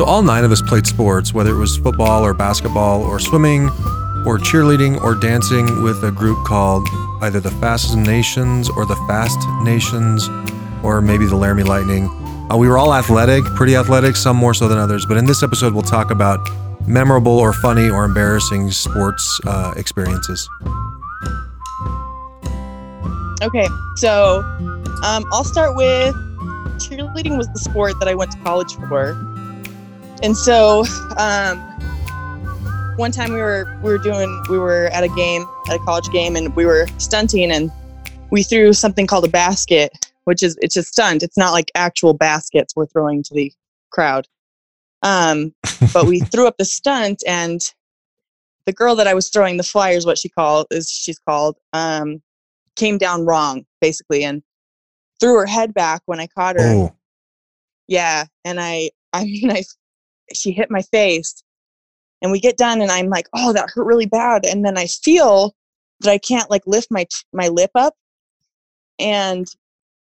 So all nine of us played sports, whether it was football or basketball or swimming or cheerleading or dancing with a group called either the Fast Nations or the Fast Nations or maybe the Laramie Lightning. Uh, we were all athletic, pretty athletic, some more so than others. But in this episode, we'll talk about memorable or funny or embarrassing sports uh, experiences. Okay, so um, I'll start with cheerleading was the sport that I went to college for, and so um, one time we were we were doing we were at a game at a college game and we were stunting and we threw something called a basket, which is it's a stunt. It's not like actual baskets we're throwing to the crowd. Um, but we threw up the stunt and the girl that I was throwing the flyers, what she called is she's called, um, came down wrong basically and threw her head back when I caught her. Oh, Yeah, and I I mean I she hit my face and we get done and I'm like, "Oh, that hurt really bad." And then I feel that I can't like lift my my lip up and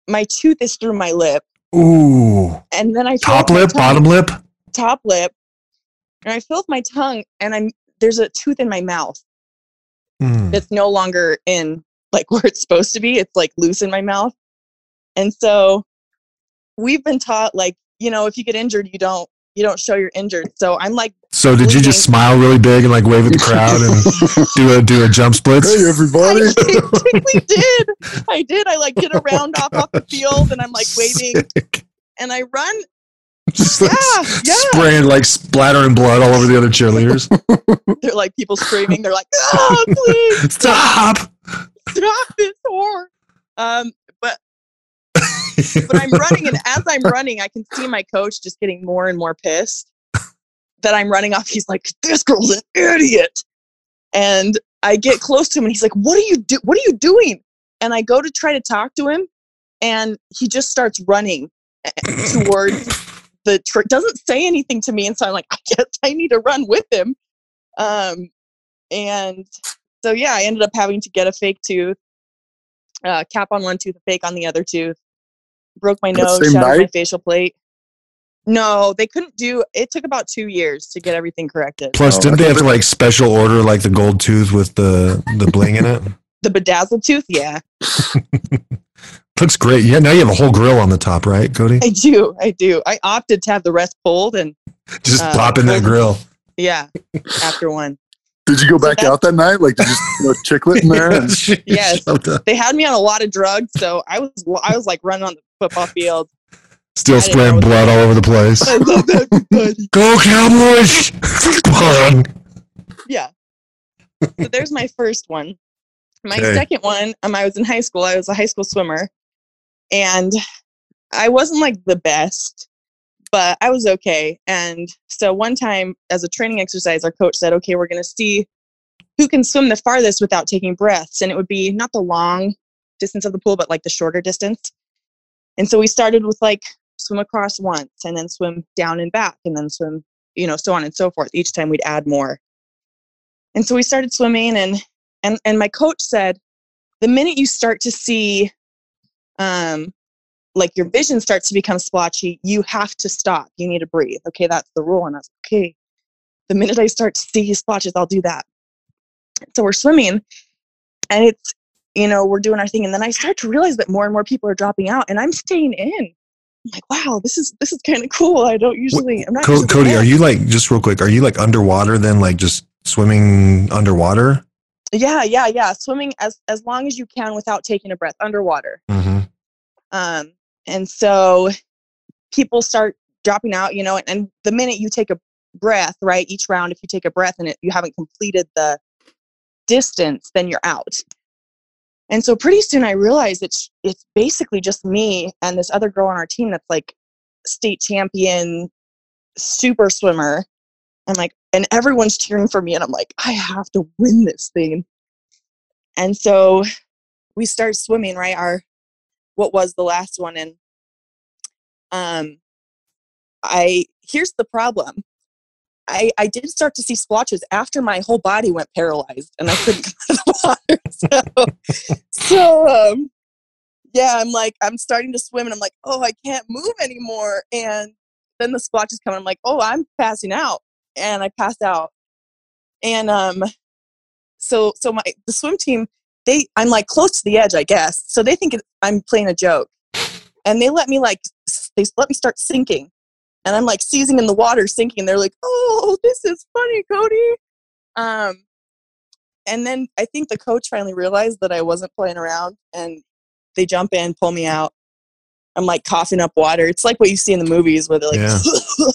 my tooth is through my lip. ooh, And then I Top lip, tongue- bottom lip. top lip and I feel with my tongue and I'm there's a tooth in my mouth Mm. that's no longer in like where it's supposed to be. It's like loose in my mouth. And so we've been taught like, you know, if you get injured, you don't you don't show you're injured. So I'm like So did you just smile really big and like wave at the crowd and do a do a jump split? Hey, I everybody. basically did. I did. I like get a round off off the field and I'm like waving Sick. and I run. Just like Yeah, s- yeah. spraying like splattering blood all over the other cheerleaders. They're like people screaming. They're like, oh please Stop! stop this whore. Um, but I'm running, and as I'm running, I can see my coach just getting more and more pissed that I'm running off. He's like, "This girl's an idiot," and I get close to him, and he's like, "What are you do? What are you doing?" And I go to try to talk to him, and he just starts running towards the. Tr- doesn't say anything to me, and so I'm like, I guess I need to run with him. Um, and so yeah, I ended up having to get a fake tooth, uh, cap on one tooth, a fake on the other tooth. Broke my nose, same shattered my facial plate. No, they couldn't do. It took about two years to get everything corrected. Plus, Oh, didn't they have to like special order like the gold tooth with the the bling in it? The bedazzled tooth, yeah, Looks great. Yeah, now you have a whole grill on the top, right, Cody? I do, I do. I opted to have the rest pulled, and Just uh, pop in that grill. yeah, after one, Did you go back that- out that night? Like, did you throw a chiclet in there? Yes. They had me on a lot of drugs, so I was, I was like running on the football field. Still spraying blood all over the place. I love everybody. Go Cowboys! Come on. yeah. So there's my first one. My Okay. second one, um, I was in high school. I was a high school swimmer, and I wasn't like the best, but I was okay. And so one time, as a training exercise, our coach said, "Okay, we're going to see who can swim the farthest without taking breaths," and it would be not the long distance of the pool, but like the shorter distance. And so we started with like swim across once, and then swim down and back, and then swim, you know, so on and so forth. Each time we'd add more. And so we started swimming and and and my coach said the minute you start to see um like your vision starts to become splotchy, you have to stop. You need to breathe. Okay, that's the rule. And I was okay. The minute I start to see splotches, I'll do that. So we're swimming and it's you know, we're doing our thing. And then I start to realize that more and more people are dropping out and I'm staying in. I'm like, wow, this is this is kind of cool. I don't usually I'm not Co- Cody, in. are you like just real quick? Are you like underwater then, like just swimming underwater? Yeah, yeah, yeah. Swimming as as long as you can without taking a breath underwater. Mm-hmm. Um, and so people start dropping out, you know, and, and the minute you take a breath, right, each round, if you take a breath and it, you haven't completed the distance, then you're out. And so pretty soon I realized it's it's basically just me and this other girl on our team that's like state champion super swimmer. I'm like, and everyone's cheering for me, and I'm like, I have to win this thing. And so we start swimming, right? Our what was the last one, and um, I here's the problem. I I did start to see splotches after my whole body went paralyzed, and I couldn't come out of the water. So, so um, yeah, I'm like, I'm starting to swim, and I'm like, oh, I can't move anymore, and then the splotches come. and I'm like, oh, I'm passing out, and I passed out. And um, so so my the swim team, they I'm like close to the edge, I guess. So they think it, I'm playing a joke, and they let me like they let me start sinking, and I'm like seizing in the water, sinking. They're like, oh, this is funny, Cody. Um, and then I think the coach finally realized that I wasn't playing around, and they jump in, pull me out. I'm like coughing up water. It's like what you see in the movies where they're like, Yeah.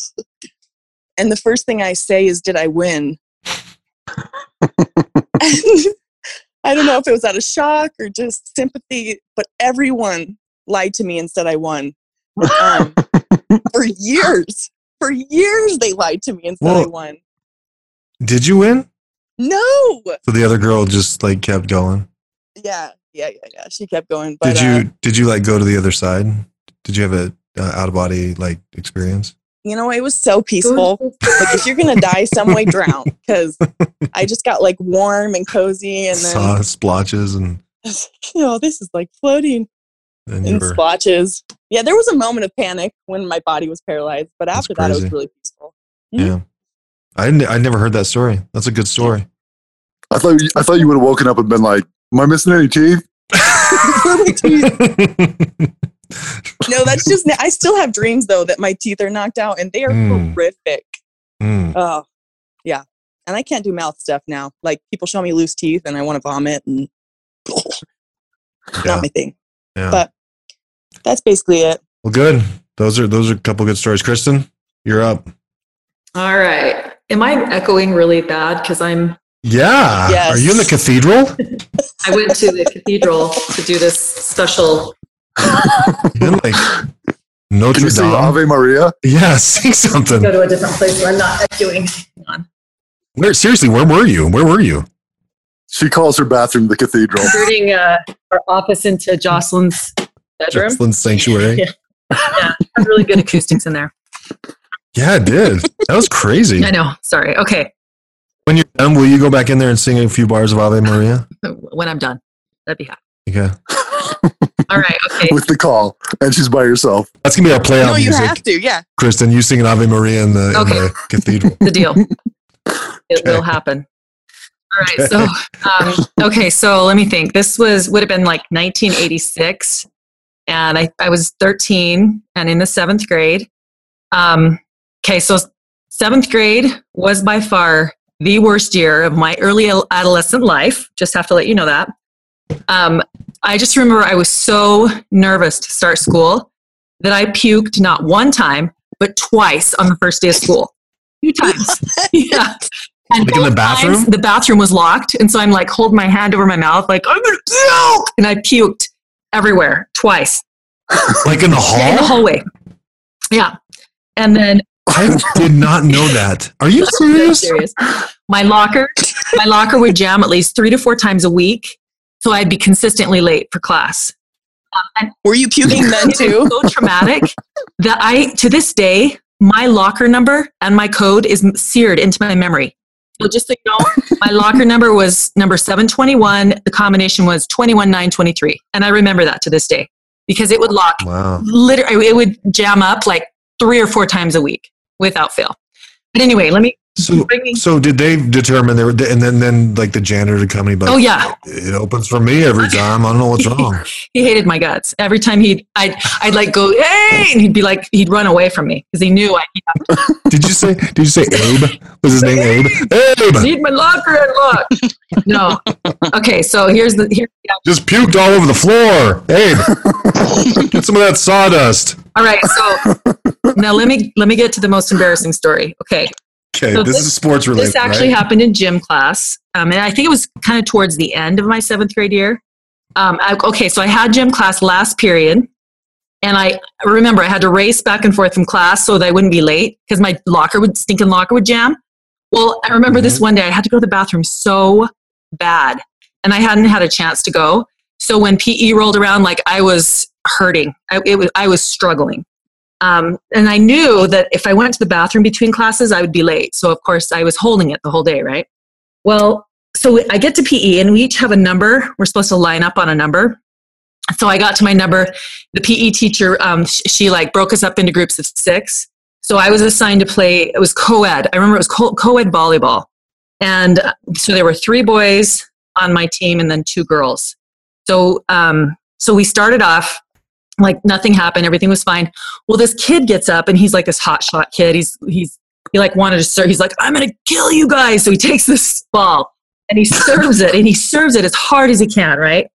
and the first thing I say is, "Did I win?" I don't know if it was out of shock or just sympathy, but everyone lied to me and said I won. Um, for years, for years, they lied to me and said I won. Did you win? No. So the other girl just like kept going. Yeah, yeah, yeah, yeah. She kept going. But Did uh, you did you like go to the other side? Did you have a uh, out of body like experience? you know, it was so peaceful. like if you're gonna die some way, drown. Because I just got like warm and cozy, and then Saw splotches and you know, this is like floating and in were splotches. Yeah, there was a moment of panic when my body was paralyzed, but after that, it was really peaceful. yeah. I didn't, I never heard that story. That's a good story. I thought you, I thought you would have woken up and been like, "Am I missing any teeth?" No, that's just. I still have dreams though that my teeth are knocked out, and they are Mm. horrific. Mm. Oh, yeah. And I can't do mouth stuff now. Like people show me loose teeth, and I want to vomit, and Yeah. not my thing. Yeah. But that's basically it. Well, good. Those are those are a couple good stories. Kristen, you're up. All right. Am I echoing really bad? Because I'm. Yeah. Yes. Are you in the cathedral? I went to the cathedral to do this special. You're like Can Notre you Dame. Ave Maria? Yeah, sing something. Go to a different place where I'm not echoing. On. Where seriously? Where were you? Where were you? She calls her bathroom the cathedral. Converting uh, our office into Jocelyn's bedroom. Jocelyn Sanctuary. Yeah. Yeah, really good acoustics in there. Yeah, it did. That was crazy. I know. Sorry. Okay. When you're done, will you go back in there and sing a few bars of Ave Maria? When I'm done, that'd be happy. Okay. All right. Okay. with the call, and she's by herself. That's gonna be our play no, out you music. have to. Yeah. Kristen, you sing an Ave Maria in the, Okay. in the cathedral. the deal. It Okay. will happen. All right. So, um, okay. So let me think. This was would have been like 1986, and I, I was 13 and in the seventh grade. Um, okay. So seventh grade was by far the worst year of my early adolescent life. Just have to let you know that. Um, I just remember I was so nervous to start school that I puked not one time, but twice on the first day of school. Two times. yeah. And Like in the both times, bathroom? the bathroom was locked. And so I'm like holding my hand over my mouth, like, I'm going to puke. And I puked everywhere twice Like in the in the hallway. Yeah. And then I did not know that. Are you serious? serious. My locker, my locker would jam at least three to four times a week. So I'd be consistently late for class. Um, and Were you puking then too? so traumatic that I, to this day, my locker number and my code is seared into my memory. So just so you know, my locker number was number 721. The combination was 21923. And I remember that to this day because it would lock Wow. literally it would jam up like three or four times a week without fail. But anyway, let me So, so did they determine there? And then, then like the janitor to come and be like, Oh yeah, it opens for me every time. I don't know what's wrong. he hated my guts. Every time he'd, I'd, I'd like go, hey, and he'd be like, he'd run away from me because he knew I Did you say? Did you say Abe? Was his name Abe? Abe need my locker unlocked. no. Okay, so here's the here. yeah. just puked all over the floor. Abe, get some of that sawdust. All right, so now let me let me get to the most embarrassing story. Okay, Okay, So this, this- is sports related. this actually right? happened in gym class, um, and I think it was kind of towards the end of my seventh grade year. Um, I, okay, so I had gym class last period, and I remember I had to race back and forth from class so that I wouldn't be late because my locker would stinking locker would jam. Well, I remember this Mhm. one day I had to go to the bathroom so bad, and I hadn't had a chance to go. So when PE rolled around, like I was hurting, I, it was, I was struggling. Um, and I knew that if I went to the bathroom between classes, I would be late. So, of course, I was holding it the whole day, right? Well, so I get to PE and we each have a number. We're supposed to line up on a number. So I got to my number. The PE teacher, um, sh- she like broke us up into groups of six. So I was assigned to play, it was co ed. I remember it was co ed volleyball. And uh, so there were three boys on my team and then two girls. So, um, so we started off like nothing happened, everything was fine. Well, this kid gets up and he's like this hot shot kid. He's, he's, he like wanted to serve. He's like, I'm to kill you guys. So he takes this ball and he serves it and he serves it as hard as he can, right?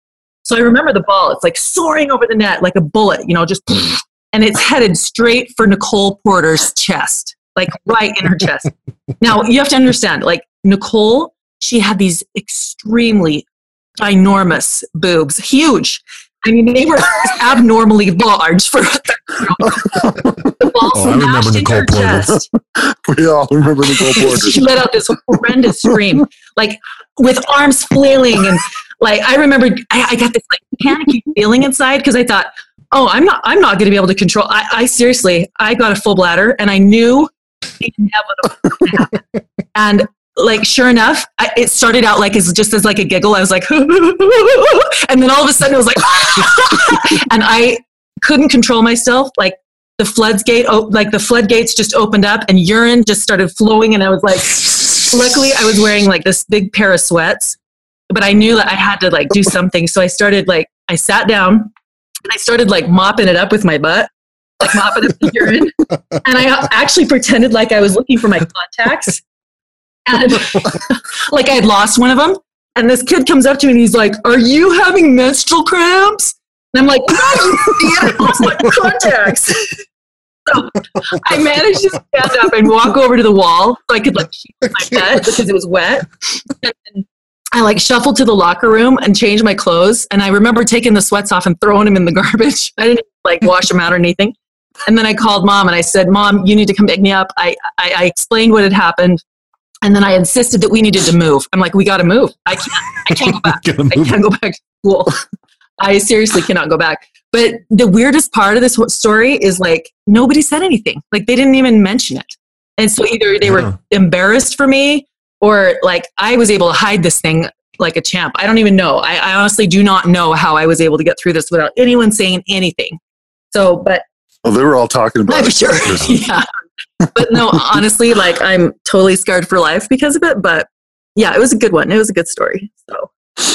So I remember the ball. It's like soaring over the net like a bullet, you know, just and it's headed straight for Nicole Porter's chest, like right in her chest. Now you have to understand, like Nicole, she had these extremely enormous boobs, huge. I mean, they were abnormally large for the ball Oh, I remember Nicole Porter. We all remember Nicole Porter. she let out this horrendous scream, like with arms flailing, and like I remember, I, I got this like panicky feeling inside because I thought, oh, I'm not, I'm not going to be able to control. I, I seriously, I got a full bladder, and I knew the inevitable and like sure enough, I, it started out like as just as like a giggle. I was like, and then all of a sudden it was like, and I couldn't control myself. Like the floodgate, like the floodgates just opened up, and urine just started flowing, and I was like, luckily I was wearing like this big pair of sweats, but I knew that I had to like do something, so I started like I sat down and I started like mopping it up with my butt. Like mopping up the urine, and I actually pretended like I was looking for my contacts, and like I had lost one of them. And this kid comes up to me and he's like, "Are you having menstrual cramps?" And I'm like, "No, you idiot! I lost my contacts." So I managed to stand up and walk over to the wall so I could like sheet my butt because it was wet. And I like shuffled to the locker room and changed my clothes. And I remember taking the sweats off and throwing them in the garbage. I didn't like wash them out or anything. And then I called mom and I said, "Mom, you need to come pick me up." I I, I explained what had happened. And then I insisted that we needed to move. I'm like, we got to move. I can't. I can't go back. I can't go back to school. I seriously cannot go back. But the weirdest part of this story is like nobody said anything. Like they didn't even mention it. And so either they Yeah. were embarrassed for me or like I was able to hide this thing like a champ. I don't even know. I, I honestly do not know how I was able to get through this without anyone saying anything. So, but Well, they were all talking about I'm it. sure. yeah. But no, honestly, like I'm totally scarred for life because of it. But yeah, it was a good one. It was a good story. So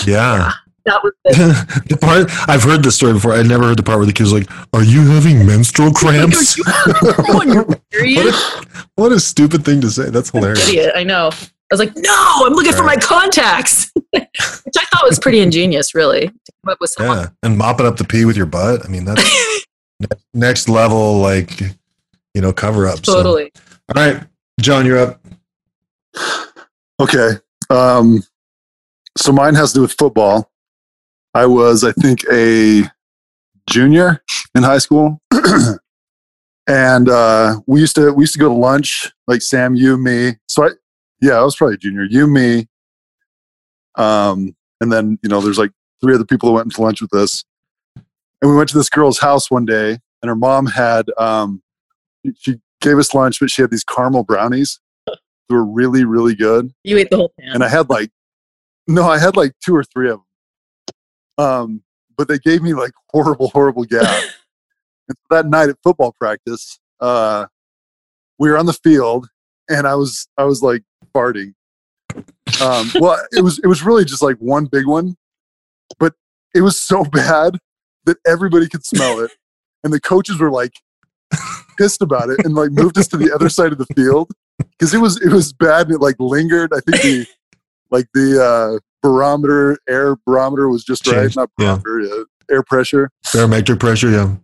Yeah. that was the part I've heard this story before. I never heard the part where the kid's like, "Are you having menstrual cramps?" What, a, what a stupid thing to say. That's hilarious. idiot. I know. I was like, no, I'm looking for my contacts, which I thought was pretty ingenious, really, to come up with someone. Yeah, and mopping up the pee with your butt. I mean, that's next level, like you know, cover up. so. Totally. All right, John, you're up. Okay. Um, so mine has to do with football. I was, I think, a junior in high school, and uh, we used to we used to go to lunch. Like Sam, you, me. So I, yeah, I was probably a junior. You, me, um, and then you know, there's like three other people that went to lunch with us, and we went to this girl's house one day, and her mom had um, she gave us lunch, but she had these caramel brownies. They were really, really good You ate the whole pan. and I had like, no, I had like two or three of them. Um, but they gave me like horrible, horrible gas. and so that night at football practice, uh, we were on the field, and I was, I was like farting. Um, well, it was, it was really just like one big one, but it was so bad that everybody could smell it, and the coaches were like pissed about it and like moved us to the other side of the field because it was it was bad and it like lingered. I think the like the uh, barometer, air barometer was just right, Changed, not yeah. barometer, yeah, air pressure. Barometric pressure, yeah.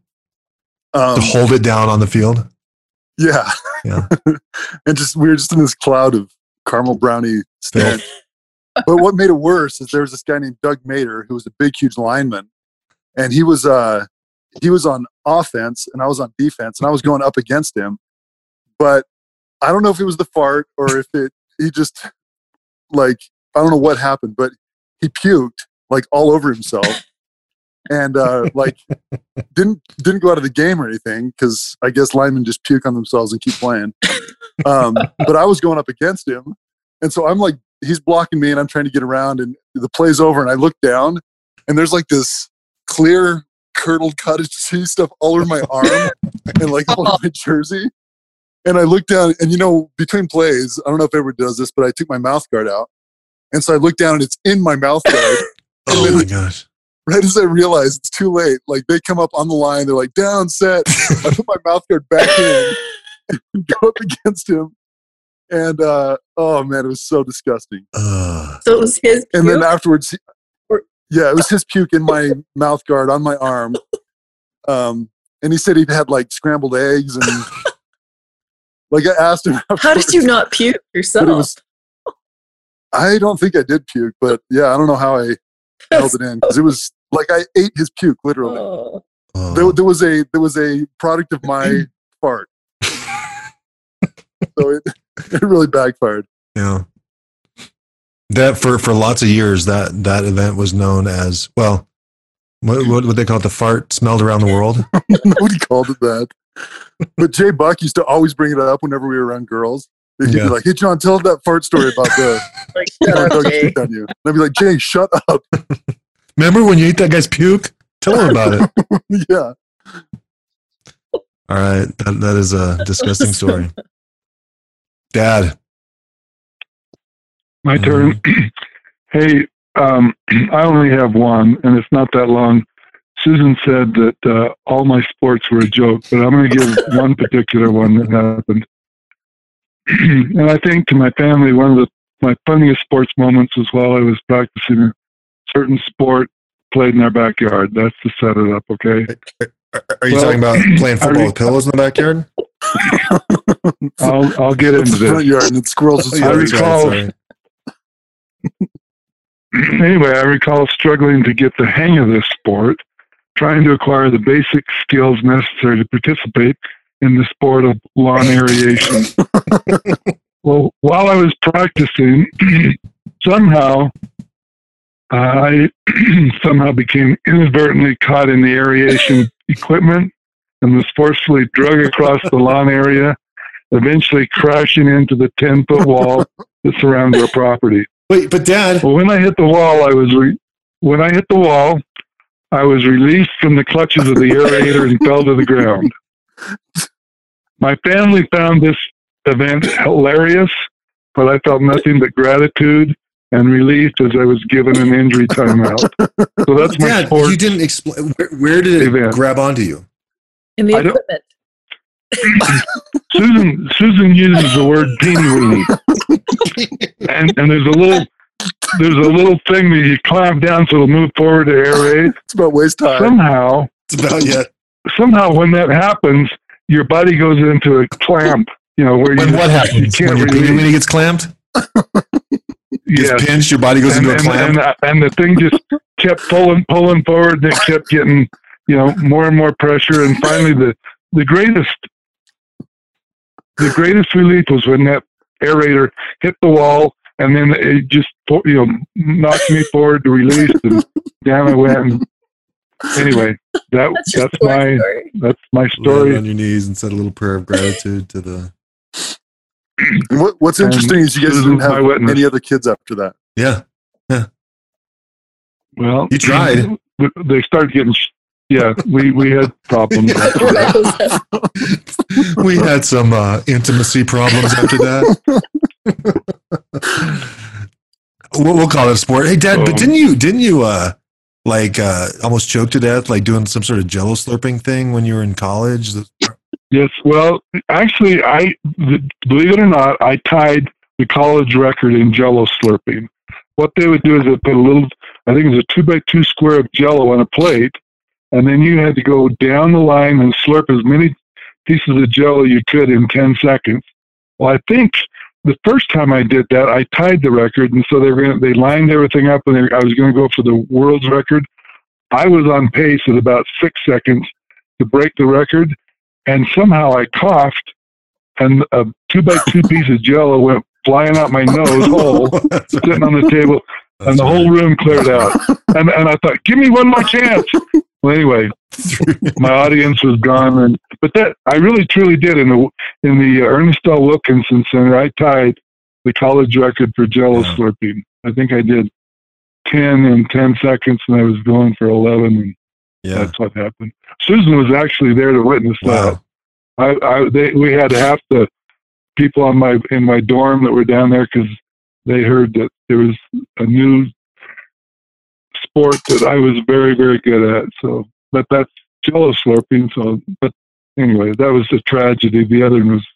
Um, to hold it down on the field. yeah, Yeah. and just we were just in this cloud of caramel brownie stench. but what made it worse is there was this guy named Doug Mater who was a big, huge lineman, and he was uh he was on offense and I was on defense, and I was going up against him. But I don't know if it was the fart or if it he just like I don't know what happened, but he puked like all over himself. And uh, like didn't didn't go out of the game or anything because I guess linemen just puke on themselves and keep playing. Um, but I was going up against him, and so I'm like he's blocking me and I'm trying to get around and the play's over and I look down and there's like this clear curdled cottage cheese stuff all over my arm and like all over my jersey. and I looked down, and you know, between plays, I don't know if everyone does this, but I took my mouth guard out, and so I looked down, and it's in my mouth guard. Oh my gosh. right as I realize it's too late, like they come up on the line, they're like down, set. I put my mouth guard back in and go up against him, and uh, oh man, it was so disgusting. Uh, So it was his. And then afterwards, he- Or- yeah, it was his puke in my mouth guard on my arm. Um, and he said he had like scrambled eggs and like I asked him. How did you not puke but yourself? it was- I don't think I did puke, but yeah, I don't know how I held it in because it was like I ate his puke literally. Oh. There, there was a there was a product of my fart, so it it really backfired. Yeah. That for for lots of years that that event was known as well. What what would they call it? The fart smelled around the world. Nobody called it that. But Jay Buck used to always bring it up whenever we were around girls. He'd Yeah. be like, "Hey John, tell that fart story about the Like, my shut up, dog Jay. puked on you." And I'd be like, "Jay, shut up." Remember when you ate that guy's puke? Tell him about it. yeah, All right, that, that is a disgusting story. Dad, My turn. hey, um, I only have one, and it's not that long. Susan said that uh, all my sports were a joke, but I'm going to give one particular one that happened. and I think to my family, one of the my funniest sports moments was while I was practicing a certain sport played in our backyard. That's to set it up, okay? are, are you Well, talking about playing football re- with pillows in the backyard? I'll I'll get it's into the this. front yard and it squirrels. I recall- sorry. anyway, I recall struggling to get the hang of this sport, trying to acquire the basic skills necessary to participate in the sport of lawn aeration. well, while I was practicing, somehow I somehow became inadvertently caught in the aeration equipment and was forcefully dragged across the lawn area, eventually crashing into the 10 foot wall that surrounds our property. Wait, but Dad, Well, when I hit the wall, I was re- when I hit the wall, I was released from the clutches of the aerator and fell to the ground. My family found this event hilarious, but I felt nothing but gratitude and relief as I was given an injury timeout. So that's my Dad, sport. you didn't explain. Where, where did it Event. grab onto you? In the I equipment. Susan Susan uses the word teeny weeny, and and there's a little there's a little thing that you clamp down so it'll move forward to aerate. it's about waste time. Somehow, It's about yet. somehow when that happens, your body goes into a clamp. You know where When you what happens? can't When your release. peanut gets clamped, gets Yes. pinched, your body goes and, into a and, clamp. and, and the thing just kept pulling, pulling forward, and it kept getting, you know, more and more pressure, and finally, the the greatest, the greatest relief was when that aerator hit the wall, and then it just, you know, knocked me forward to release, and down I went. And anyway, that That's that's my story. that's my Land story. on your knees and said a little prayer of gratitude to the. What, what's And interesting is you guys didn't have witness. any other kids after that. Yeah, Yeah, Well, You tried. They started getting. Sh- Yeah, we we had problems. after that. we had some uh, intimacy problems after that. we'll, we'll call it a sport. Hey, Dad, but Um, didn't you didn't you uh like uh almost choke to death like doing some sort of Jello slurping thing when you were in college? Yes, well, actually, I believe it or not, I tied the college record in Jello slurping. What they would do is they put a little, I think it was a two by two square of Jello on a plate, and then you had to go down the line and slurp as many pieces of Jello you could in ten seconds. Well, I think the first time I did that, I tied the record, and so they were gonna, they lined everything up, and they, I was going to go for the world's record. I was on pace at about six seconds to break the record, and somehow I coughed, and a two by two piece of Jello went flying out my nose hole, sitting on the table, and the whole room cleared out. And and I thought, give me one more chance. Well, anyway, my audience was gone, and but that I really truly did in the in the uh, Ernest L. Wilkinson Center. I tied the college record for Jello Yeah. slurping. I think I did ten in ten seconds, and I was going for eleven, and yeah. that's what happened. Susan was actually there to witness that. I, I they, we had half the people on my in my dorm that were down there because they heard that there was a new sport that I was very very good at. So, but that's jello slurping. So, but anyway, that was the tragedy. The other was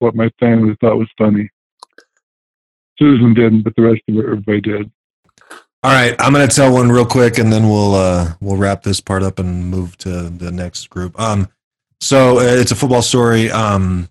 what my family thought was funny. Susan didn't, but the rest of everybody did. All right, I'm gonna tell one real quick, and then we'll uh, we'll wrap this part up and move to the next group. Um, so uh, it's a football story. Um,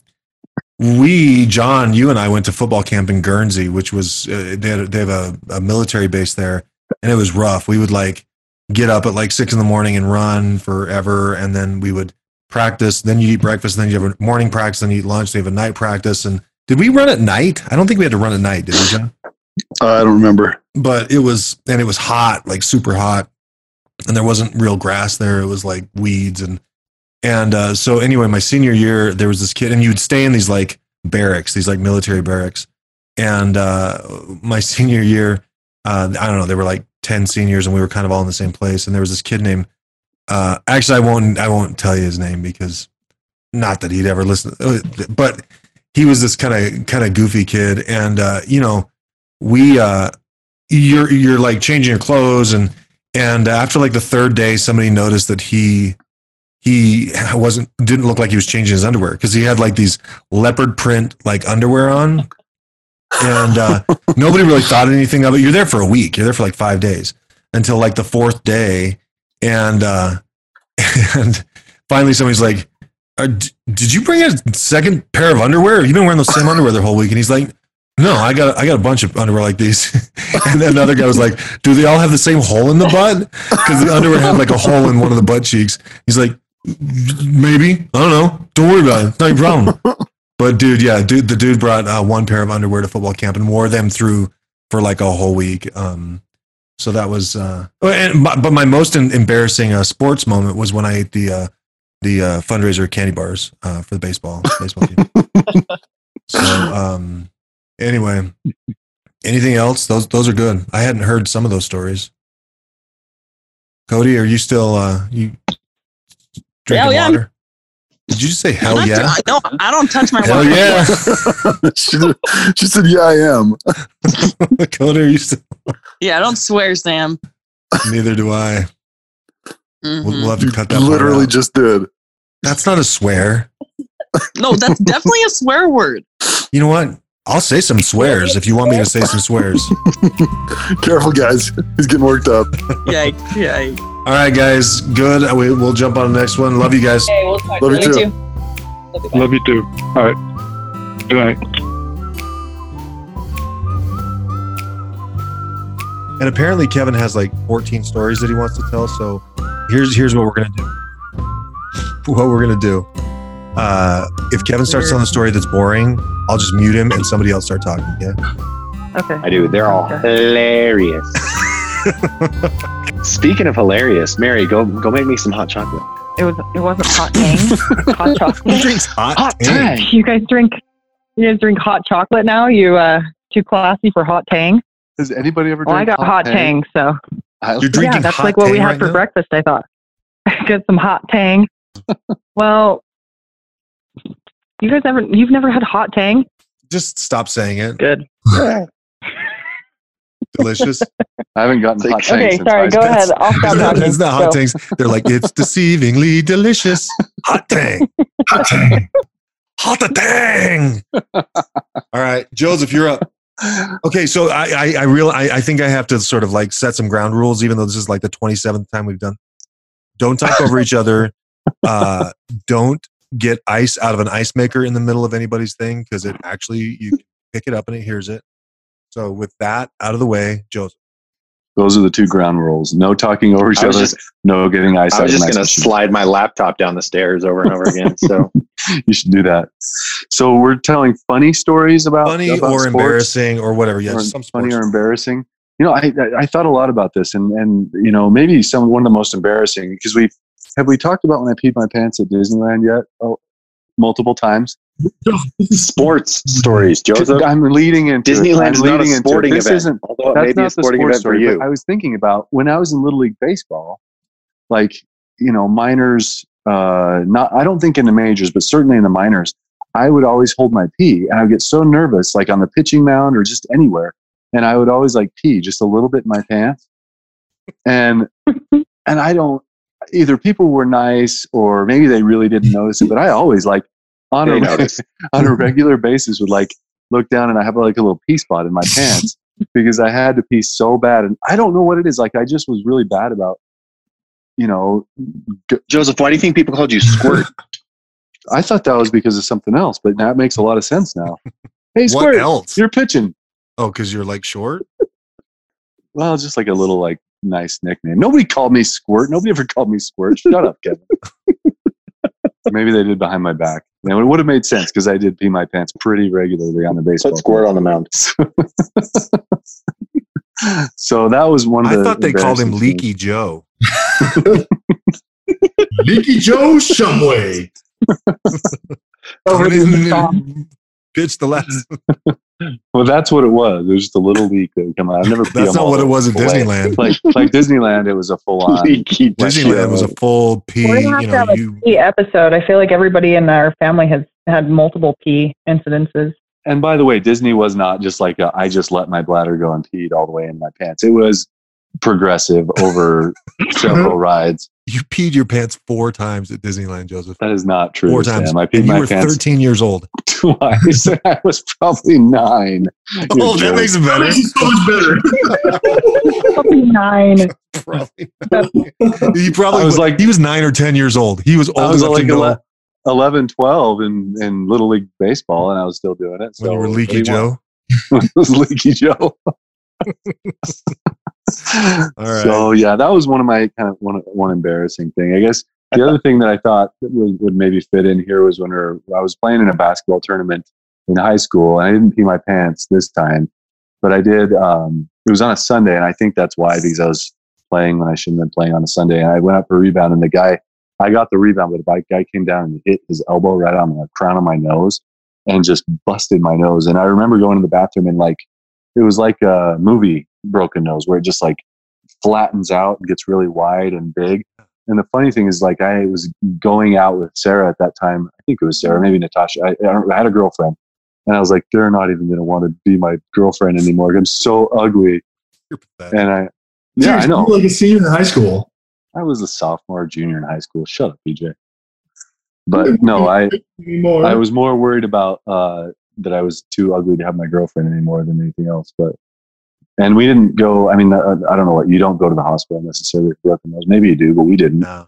we, John, you and I went to football camp in Guernsey, which was uh, they, had, they have a, a military base there, and it was rough. We would like get up at like six in the morning and run forever, and then we would practice. Then you eat breakfast, then you have a morning practice, then you eat lunch. Then you have a night practice. And did we run at night? I don't think we had to run at night, did we, John? I don't remember. but it was and it was hot like super hot and there wasn't real grass there it was like weeds and and uh, so anyway my senior year there was this kid and you'd stay in these like barracks these like military barracks and uh, my senior year uh, i don't know there were like 10 seniors and we were kind of all in the same place. And there was this kid named uh, actually i won't i won't tell you his name because not that he'd ever listen but he was this kind of kind of goofy kid. And uh, you know we uh you're you're like changing your clothes and and after like the third day somebody noticed that he he wasn't didn't look like he was changing his underwear because he had like these leopard print like underwear on and uh, nobody really thought anything of it you're there for a week you're there for like five days until like the fourth day and uh and finally somebody's like uh, did you bring a second pair of underwear you've been wearing those same underwear the whole week and he's like no, I got I got a bunch of underwear like these. and then another guy was like, "Do they all have the same hole in the butt?" Because the underwear had like a hole in one of the butt cheeks. He's like, "Maybe I don't know. Don't worry about it. It's not your problem." But dude, yeah, dude, the dude brought uh, one pair of underwear to football camp and wore them through for like a whole week. Um, so that was, uh, oh, and but but my most em- embarrassing uh, sports moment was when I ate the uh, the uh, fundraiser candy bars uh, for the baseball baseball team. so um, anyway, anything else? Those those are good. I hadn't heard some of those stories. Cody, are you still uh, you drinking Hell yeah, water? Did you just say hell Not yeah? to- no, I don't touch my Hell water. yeah, she, she said, "Yeah, I am." Cody, are you still? Yeah, I don't swear, Sam. Neither do I. We'll, Mhm. we'll have to cut that. part literally out. just did. That's not a swear. No, that's definitely a swear word. You know what? I'll say some swears if you want me to say some swears. Careful, guys. He's getting worked up. Yikes, yikes. All right, guys. Good. We, we'll jump on the next one. Love you guys. Okay, we'll talk Love you to too. Love you, bye. Love you too. All right. Good night. And apparently Kevin has like 14 stories that he wants to tell. So here's here's what we're gonna do. What we're gonna do. Uh, if Kevin starts telling a story that's boring, I'll just mute him and somebody else start talking. Yeah. Okay. I do. They're all hilarious. Speaking of hilarious, Mary, go go make me some hot chocolate. It was it wasn't hot tang. hot chocolate. drinks hot, Hot tang? tang. You guys drink you guys drink hot chocolate now? You uh too classy for hot tang? Has anybody ever? Well, I got hot tang, so I- You're drinking yeah, that's hot like what we had right for now? breakfast. I thought. Get some hot tang. well, you guys ever? You've never had hot tang? Just stop saying it. Good. Delicious. I haven't gotten hot tang Okay, since sorry. Go school. ahead. I'll It's stop not, talking. it's not hot tangs. They're like, it's deceivingly delicious. Hot tang. Hot tang. Hot tang. All right, Joseph, you're up. Okay, so I I, I real I, I think I have to sort of like set some ground rules, even though this is like the 27th time we've done. Don't talk over each other. Uh, don't get ice out of an ice maker in the middle of anybody's thing because it actually you pick it up and it hears it. So with that out of the way, Joseph. Those are the two ground rules: no talking over each other, just, no getting ice I out was of just gonna slide my laptop down the stairs over and over again. So You should do that. So we're telling funny stories about Funny about or sports, embarrassing or whatever. Yeah, or some funny or embarrassing. You know, I, I I thought a lot about this, and and you know maybe some one of the most embarrassing because we have we talked about when I peed my pants at Disneyland yet? Oh, multiple times. sports stories, Joseph. I'm leading into Disneyland I'm not a leading into it. sporting This event, isn't although it that's may be not a the sporting sports event for story, you. I was thinking about when I was in Little League Baseball, like, you know, minors, uh, not, I don't think in the majors, but certainly in the minors, I would always hold my pee and I would get so nervous, like on the pitching mound or just anywhere. And I would always like pee just a little bit in my pants. And, and I don't, either people were nice or maybe they really didn't notice it, but I always like on a, on a regular basis would like look down and I have like a little pee spot in my pants because I had to pee so bad. And I don't know what it is. Like I just was really bad about, you know, g- Joseph, why do you think people called you Squirt? I thought that was because of something else, but that makes a lot of sense now. Hey, What Squirt, else? you're pitching. Oh, because you're like short. Well, just like a little like nice nickname. Nobody called me Squirt. Nobody ever called me Squirt. Shut up, Kevin. Maybe they did behind my back. And it would have made sense because I did pee my pants pretty regularly on the baseball. Put Squirt on the mound. so that was one of I the. thought they called him embarrassing Leaky Joe. Leaky Joe Shumway. Over Come the Pitch the last. Things. Well, that's what it was. It was just a little leak that would come out. I've never. peed That's them not what it was at. Disneyland. Like like Disneyland, it was a full on. Disneyland was a full pee. We're gonna have You to know, have a you pee episode. I feel like everybody in our family has had multiple pee incidences. And by the way, Disney was not just like a, I just let my bladder go and peed all the way in my pants. It was progressive over several rides. You peed your pants four times at Disneyland, Joseph. That is not true. Four times. Sam. I And peed you were pants 13 years old. twice. I was probably nine. Oh, that makes it That better. makes it so much better. Probably nine. Probably. he probably I was was like- like he was nine or ten years old. He was old. I was enough like to know 11, 11, 12 in, in Little League Baseball, and I was still doing it. So when you were what Leaky Joe. it was Leaky Joe. So yeah, that was one of my kind of one one embarrassing thing. I guess the other thing that I thought that would, would maybe fit in here was when I was playing in a basketball tournament in high school, and I didn't pee my pants this time, but I did. Um, it was on a Sunday, and I think that's why because I was playing when I shouldn't have been playing on a Sunday, and I went up for a rebound, and the guy, I got the rebound, but the guy came down and hit his elbow right on the crown of my nose, and just busted my nose. And I remember going to the bathroom and like it was like a movie broken nose where it just like flattens out and gets really wide and big. And the funny thing is, like, I was going out with Sarah at that time. I think it was Sarah, maybe Natasha. I, I don't- I had a girlfriend, and I was like, they're not even going to want to be my girlfriend anymore. I'm so ugly. And I, yeah, I know. you like a senior in high school. I was a sophomore, junior in high school. Shut up, PJ. But no, I, I was more worried about uh, that I was too ugly to have my girlfriend anymore than anything else. But and we didn't go. I mean, uh, I don't know what you don't go to the hospital necessarily for broken nose. Maybe you do, but we didn't. No.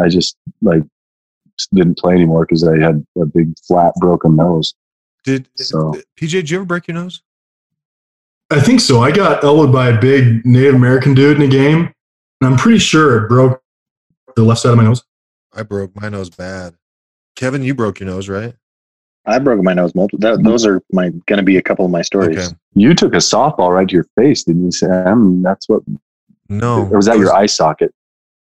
I just like just didn't play anymore because I had a big flat broken nose. Did So- PJ? Did you ever break your nose? I think so. I got elbowed by a big Native American dude in a game, and I'm pretty sure it broke the left side of my nose. I broke my nose bad. Kevin, you broke your nose, right? I broke my nose multiple. That, those are my going to be a couple of my stories. Okay. You took a softball right to your face, didn't you, Sam? That's what. No. or was that your eye socket?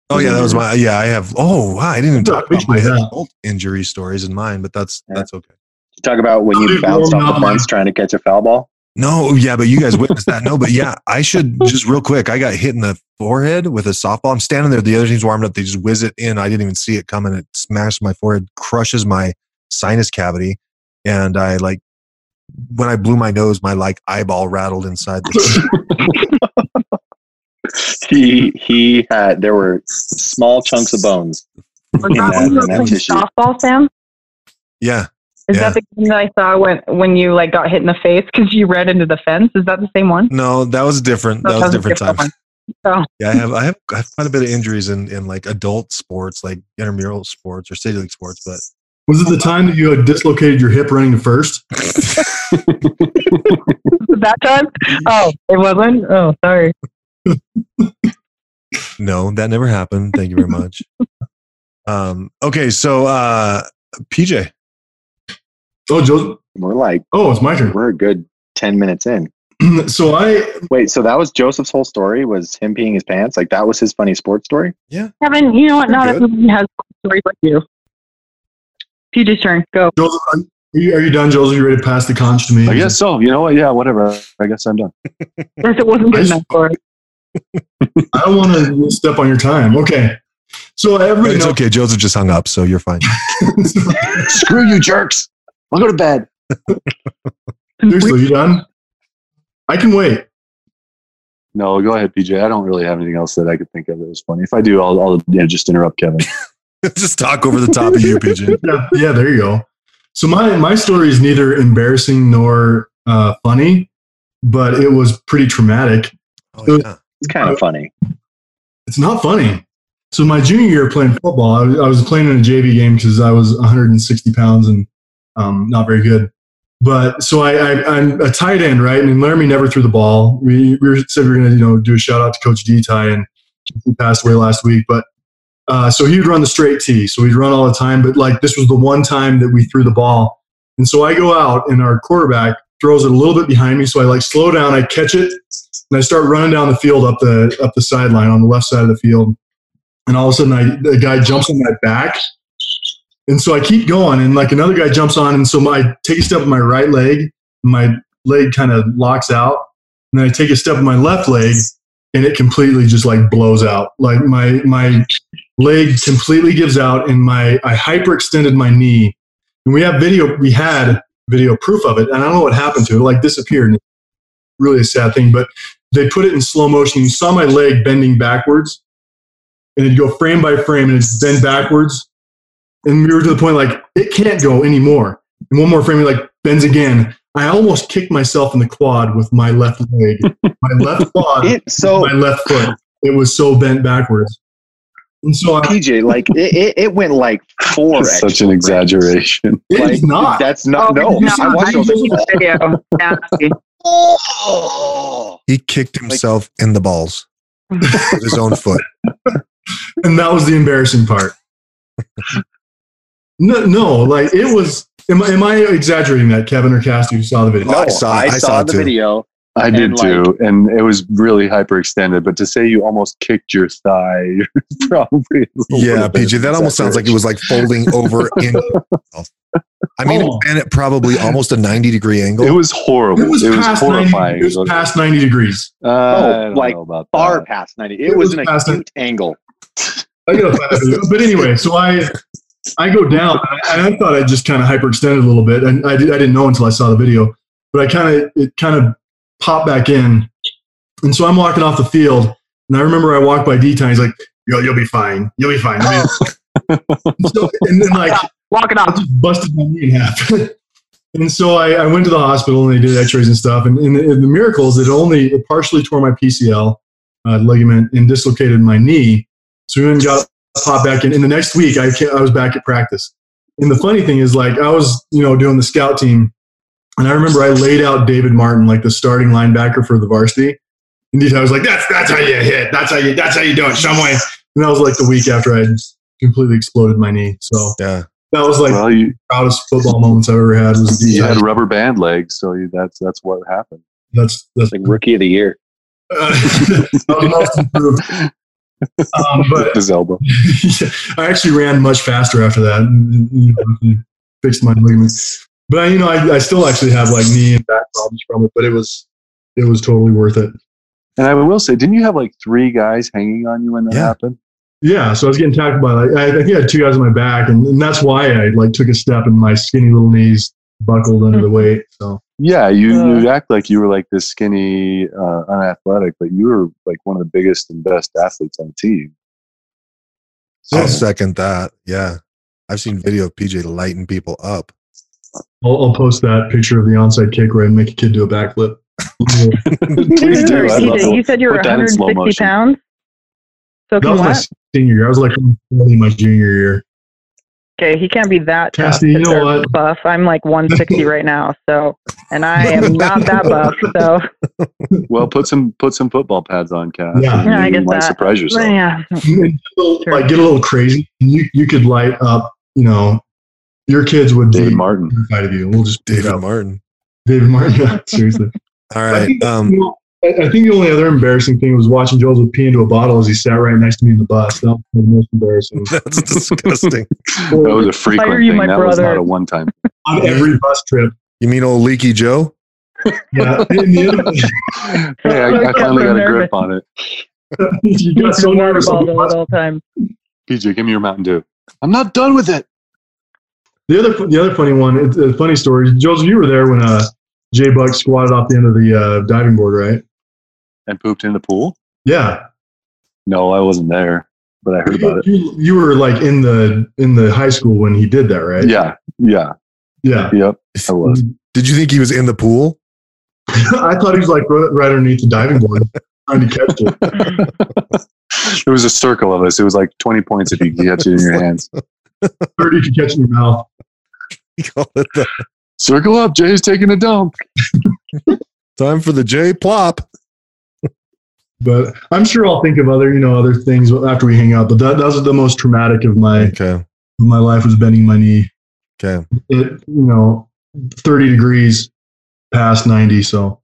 Oh yeah, that was my. Yeah, I have. Oh wow, I didn't even talk about my Appreciate adult injury stories in mine, but that's Yeah. that's okay. You talk about when you Dude, bounced off the my- fence trying to catch a foul ball. No, yeah, but you guys witnessed that. No, but yeah, I should just real quick. I got hit in the forehead with a softball. I'm standing there. The other team's warming up. They just whiz it in. I didn't even see it coming. It smashed my forehead, crushes my sinus cavity, and I like when I blew my nose, my like eyeball rattled inside. The He he had there were small chunks of bones. Was In that that- when you were in that playing tissue. softball, Sam? yeah, Is Yeah. that the game that I saw when when you like got hit in the face because you ran into the fence? Is that the same one? no, that was different. That was a that different time. Oh, Yeah, I have I have I have quite a bit of injuries in in like adult sports, like intramural sports or city league sports, but Was it the time that you had dislocated your hip running to first? that time? Oh, it wasn't. Oh, sorry. No, that never happened. Thank you very much. um, okay, so uh, PJ, Oh, Joe. We're like Oh, it's my turn. we're a good ten minutes in. so I Wait, so that was Joseph's whole story? Was him peeing his pants? Like that was his funny sports story? Yeah, Kevin, you know what? Not Good. everyone has stories like you. PJ's turn. Go. Joseph, are you, are you done, Joseph? Are you ready to pass the conch to me? I guess so. You know what? Yeah, whatever. I guess I'm done. Yes, it wasn't good I- enough for it. I don't want to step on your time. Okay. So everybody it's knows. okay. Joseph just hung up, so you're fine. Screw you, jerks. I'll go to bed. Seriously, you done? I can wait. No, go ahead, PJ. I don't really have anything else that I could think of that was funny. If I do, I'll, I'll you know, just interrupt Kevin. Just talk over the top of you, PJ. Yeah, yeah, there you go. So my my story is neither embarrassing nor uh, funny, but it was pretty traumatic. Oh, yeah. It's kind of funny. It's not funny. So my junior year playing football, I was, I was playing in a JV game because I was 160 pounds and um, not very good. But so I, I, I'm a tight end, right? And Laramie never threw the ball. We, we said we were going to, you know, do a shout out to Coach Deti, and he passed away last week. But uh, so he would run the straight T. So we'd run all the time. But like this was the one time that we threw the ball. And so I go out, and our quarterback throws it a little bit behind me. So I like slow down, I catch it, and I start running down the field up the up the sideline on the left side of the field. And all of a sudden, I, the guy jumps on my back. And so I keep going, and like another guy jumps on, and so my, I take a step with my right leg, my leg kind of locks out, and then I take a step with my left leg, and it completely just like blows out. Like my my leg completely gives out, and my I hyperextended my knee, and we have video. We had video proof of it, and I don't know what happened to it. It like disappeared. Really a sad thing, but they put it in slow motion. You saw my leg bending backwards, and it'd go frame by frame, and it'd bend backwards. And we were to the point like it can't go anymore. And one more frame, it like bends again. I almost kicked myself in the quad with my left leg, my left quad, It, so my left foot. It was so bent backwards. And so I, PJ, like it, it, it went like four. It's such an exaggeration. it Like is not. that's not oh, no. no, I watched I those. the video. Oh, He kicked himself in the balls with his own foot. and that was the embarrassing part. No, no, like it was. Am, I- am I exaggerating that, Kevin or Cassie, You saw the video? no, I saw- I I saw, saw the too. video. I And, did like- too, and it was really hyperextended. But to say you almost kicked your thigh, probably Yeah, bit PJ, that almost sounds like it was like folding over in. I mean, Oh. and it probably almost a 90 degree angle. It was horrible. It was, past 90, horrifying. it was past 90 degrees. Uh, I don't like, Far that. past ninety. It It was was an past acute angle. I gotta find that video. But anyway, so I I go down and I, I thought I just kind of hyperextended a little bit, and I, did, I didn't know until I saw the video. But I kind of it kind of popped back in, and so I'm walking off the field, and I remember I walked by Deti. He's like, "Yo, you'll be fine. You'll be fine." I mean, so, and then like walking it off. just busted my knee in half. and so I, I went to the hospital and they did x-rays and stuff. And, and, the, and the miracle is it only it partially tore my PCL uh, ligament and dislocated my knee. So we went got popped back in. And the next week I, I was back at practice. And the funny thing is like I was, you know, doing the scout team and I remember I laid out David Martin, like the starting linebacker for the varsity. And I was like, that's, that's how you hit. That's how you, that's how you do it. Some way. And that was like the week after I completely exploded my knee. So yeah. that was like well, you, proudest football moments I've ever had was you had rubber band legs, so you, that's that's what happened. that's that's Like rookie of the year. uh, that was most improved. Um, but His elbow. yeah, I actually ran much faster after that. and, you know, Fixed my ligaments, but I, you know, I, I still actually have like knee and back problems from it. But it was it was totally worth it. And I will say, didn't you have like three guys hanging on you when that Yeah. happened? Yeah, so I was getting tackled by like I, I think I had two guys on my back, and, and that's why I like took a step and my skinny little knees buckled under the weight. So Yeah, you Uh. you act like you were like this skinny, uh, unathletic, but you were like one of the biggest and best athletes on the team. I'll second that. Yeah. I've seen video of PJ lighting people up. I'll, I'll post that picture of the onside kick where I make a kid do a backflip. Please do. Sorry, I love PJ, it. you said you were Put that in slow 160 pounds. So That can was my senior year. I was like early my junior year. Okay, he can't be that tough you know what? buff. I'm like 160 right now, so and I am not that buff. So Well, put some put some football pads on, Cass. Yeah. and Yeah, I you get might that. surprise yourself. yeah, And get little- like get a little crazy. You you could light up. You know, your kids would David be Martin. terrified of you. We'll just David. Martin. David Martin. Yeah, seriously. All I think, Um, you know, I, I think the only other embarrassing thing was watching Joel pee into a bottle as he sat right next to me in the bus. That was the most embarrassing. that's disgusting. That was a frequent you, thing. my That was not a one time. On every bus trip. You mean old Leaky Joe? Yeah. And the other- hey, I, I finally got a grip on it. you got so nervous on the the bus. whole time. PJ, give me your Mountain Dew. I'm not done with it. The other the other funny one, it's a funny story. Joseph, you were there when uh, Jay Buck squatted off the end of the uh, diving board, right? And pooped in the pool? Yeah. No, I wasn't there, but I heard about it. You, you were like in the in the high school when he did that, right? Yeah, yeah, Yeah. yep. I was. Did you think he was in the pool? I thought he was like right right underneath the diving board trying to catch it. It was a circle of us. It was like twenty points if you catch it in your hands. Thirty if you catch it in your mouth. You call it the Circle up. Jay's taking a dump. time for the J plop. But I'm sure I'll think of other, you know, other things after we hang out. But that, that was the most traumatic of my Okay. of my life was bending my knee. Okay. It, you know, 30 degrees past 90. So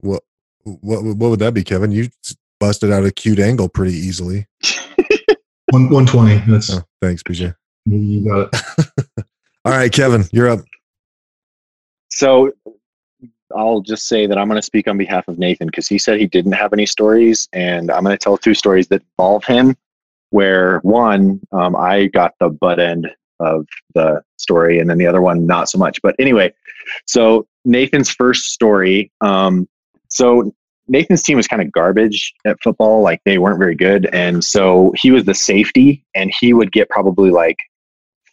What what what would that be, Kevin? You busted out a cute angle pretty easily. one, 120. That's Oh, thanks, PJ. you got it. All right, Kevin, you're up. So I'll just say that I'm going to speak on behalf of Nathan because he said he didn't have any stories, and I'm going to tell two stories that involve him. Where one, um, I got the butt end of the story, and then the other one, not so much. But anyway, so Nathan's first story. Um, so Nathan's team was kind of garbage at football; like they weren't very good, and so he was the safety, and he would get probably like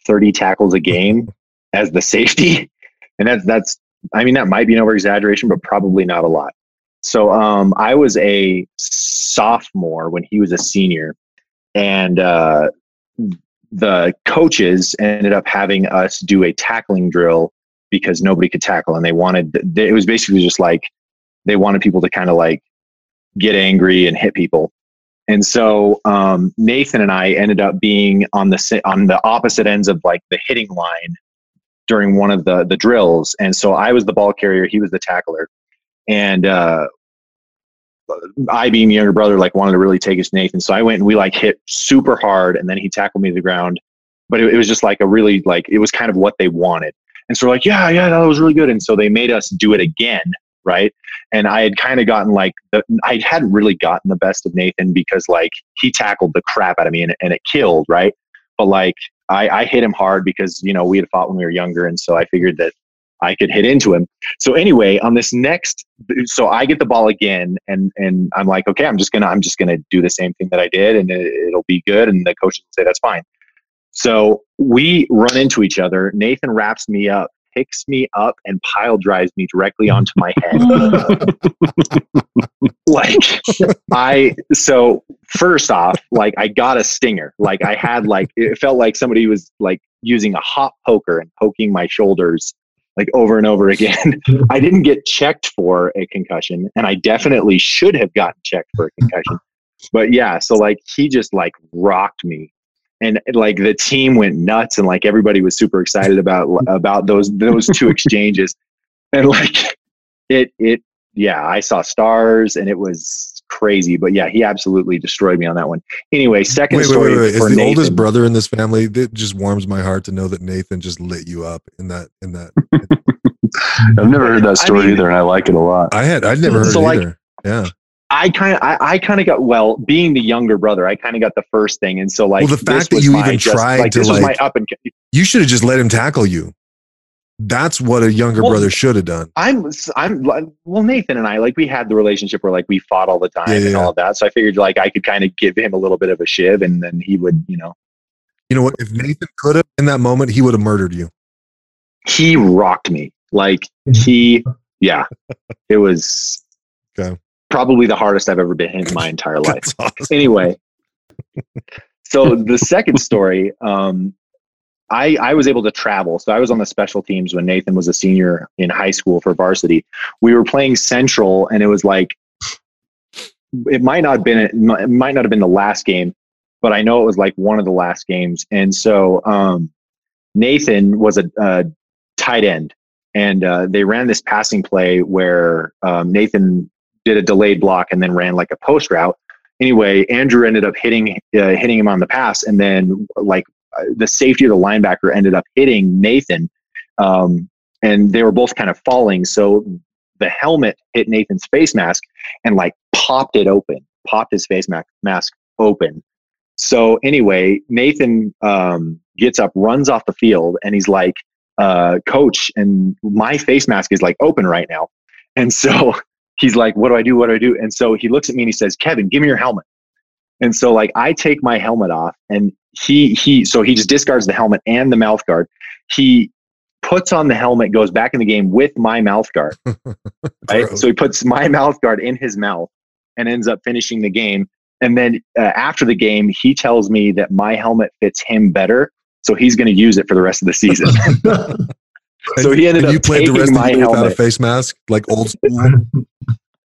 30 tackles a game as the safety. And that's that's i mean that might be an over exaggeration but probably not a lot. So um, i was a sophomore when he was a senior and uh, the coaches ended up having us do a tackling drill because nobody could tackle and they wanted it was basically just like they wanted people to kind of like get angry and hit people and so um, Nathan and I ended up being on the on the opposite ends of like the hitting line during one of the the drills. And so I was the ball carrier, he was the tackler, and uh, I, being the younger brother, like wanted to really take his Nathan. So I went and we like hit super hard, and then he tackled me to the ground. But it, it was just like a really like it was kind of what they wanted. And so we're like, yeah, yeah, that was really good. And so they made us do it again, right? And I had kind of gotten like I hadn't really gotten the best of Nathan because like he tackled the crap out of me and, and it killed, right? But like I, I hit him hard because you know we had fought when we were younger, and so I figured that I could hit into him. So anyway, on this next, so I get the ball again, and and I'm like, okay, I'm just gonna I'm just gonna do the same thing that I did, and it, it'll be good. And the coach will say that's fine. So we run into each other. Nathan wraps me up, picks me up, and pile drives me directly onto my head. like I so first off, like I got a stinger. Like I had like it felt like somebody was like using a hot poker and poking my shoulders like over and over again. I didn't get checked for a concussion, and I definitely should have gotten checked for a concussion. But yeah, so like he just like rocked me and like the team went nuts and like everybody was super excited about about those those two exchanges and like it it yeah i saw stars and it was crazy but yeah he absolutely destroyed me on that one anyway second Wait, wait, story wait, wait. Is for the Nathan. oldest brother in this family? It just warms my heart to know that Nathan just lit you up in that in that. I've never heard that I story mean- either, and I like it a lot. I had I'd never heard So, it like- either. Yeah. I kind of, I, I kind of got well, being the younger brother. I kind of got the first thing, and so like, Well, the fact that you even just- tried like, to, this was my up and You should have just let him tackle you. That's what a younger Well, brother should have done. I'm, I'm well, Nathan and I, like, we had the relationship where like we fought all the time Yeah, yeah, and all of that. So I figured like I could kind of give him a little bit of a shiv, and then he would, you know, You know what? If Nathan could have in that moment, he would have murdered you. he rocked me. Like he, yeah, it was Okay. Probably the hardest I've ever been in my entire life. Awesome. anyway, so the second story, um, I I was able to travel. So I was on the special teams when Nathan was a senior in high school for varsity. We were playing Central, and it was like it might not have been it might not have been the last game, but I know it was like one of the last games. And so um, Nathan was a, a tight end, and uh, they ran this passing play where um, Nathan did a delayed block and then ran like a post route. Anyway, Andrew ended up hitting uh, hitting him on the pass, and then like uh, the safety of the linebacker ended up hitting Nathan, um, and they were both kind of falling. So the helmet hit Nathan's face mask and like popped it open, popped his face mask mask open. so anyway, Nathan um, gets up, runs off the field, and he's like, uh, "Coach, and my face mask is like open right now." And so he's like, "What do I do? What do I do?" And so he looks at me and he says, "Kevin, give me your helmet." And so like I take my helmet off, and he he so he just discards the helmet and the mouth guard. He puts on the helmet, goes back in the game with my mouth guard. right? So he puts my mouth guard in his mouth and ends up finishing the game. And then uh, after the game, he tells me that my helmet fits him better, so he's going to use it for the rest of the season. so he ended and up you played the taking rest of my the year without a helmet. face mask, like old school.